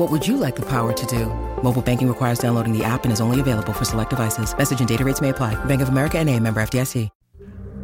What would you like the power to do? Mobile banking requires downloading the app and is only available for select devices. Message and data rates may apply. Bank of America and a member FDIC.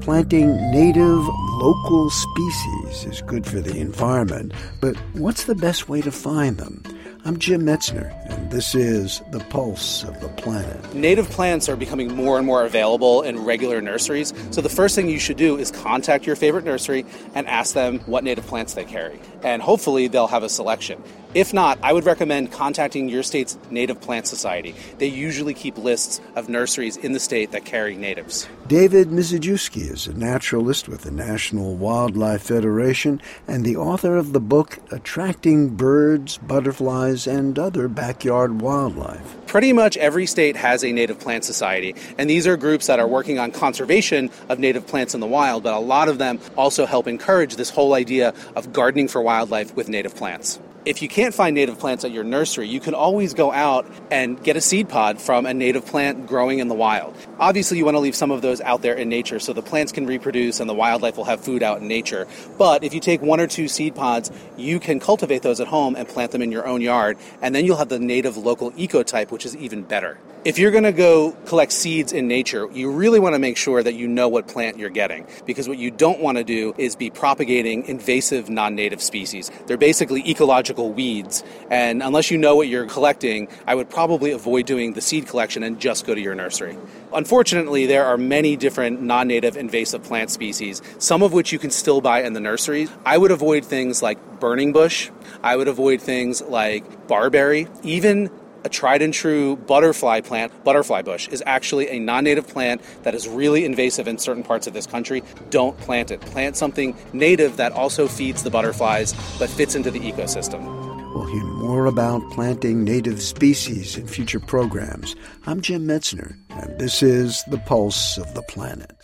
Planting native, local species is good for the environment, but what's the best way to find them? I'm Jim Metzner, and this is The Pulse of the Planet. Native plants are becoming more and more available in regular nurseries, so the first thing you should do is contact your favorite nursery and ask them what native plants they carry. And hopefully they'll have a selection. If not, I would recommend contacting your state's Native Plant Society. They usually keep lists of nurseries in the state that carry natives. David Mizejewski is a naturalist with the National Wildlife Federation and the author of the book Attracting Birds, Butterflies, and Other Backyard Wildlife. Pretty much every state has a native plant society, and these are groups that are working on conservation of native plants in the wild, but a lot of them also help encourage this whole idea of gardening for wildlife with native plants. If you can't find native plants at your nursery, you can always go out and get a seed pod from a native plant growing in the wild. Obviously, you want to leave some of those out there in nature so the plants can reproduce and the wildlife will have food out in nature. But if you take one or two seed pods, you can cultivate those at home and plant them in your own yard, and then you'll have the native local ecotype, which is even better. If you're going to go collect seeds in nature, you really want to make sure that you know what plant you're getting because what you don't want to do is be propagating invasive non native species. They're basically ecological weeds, and unless you know what you're collecting, I would probably avoid doing the seed collection and just go to your nursery. Unfortunately, there are many different non native invasive plant species, some of which you can still buy in the nurseries. I would avoid things like burning bush, I would avoid things like barberry, even a tried and true butterfly plant, butterfly bush, is actually a non native plant that is really invasive in certain parts of this country. Don't plant it. Plant something native that also feeds the butterflies but fits into the ecosystem. We'll hear more about planting native species in future programs. I'm Jim Metzner, and this is The Pulse of the Planet.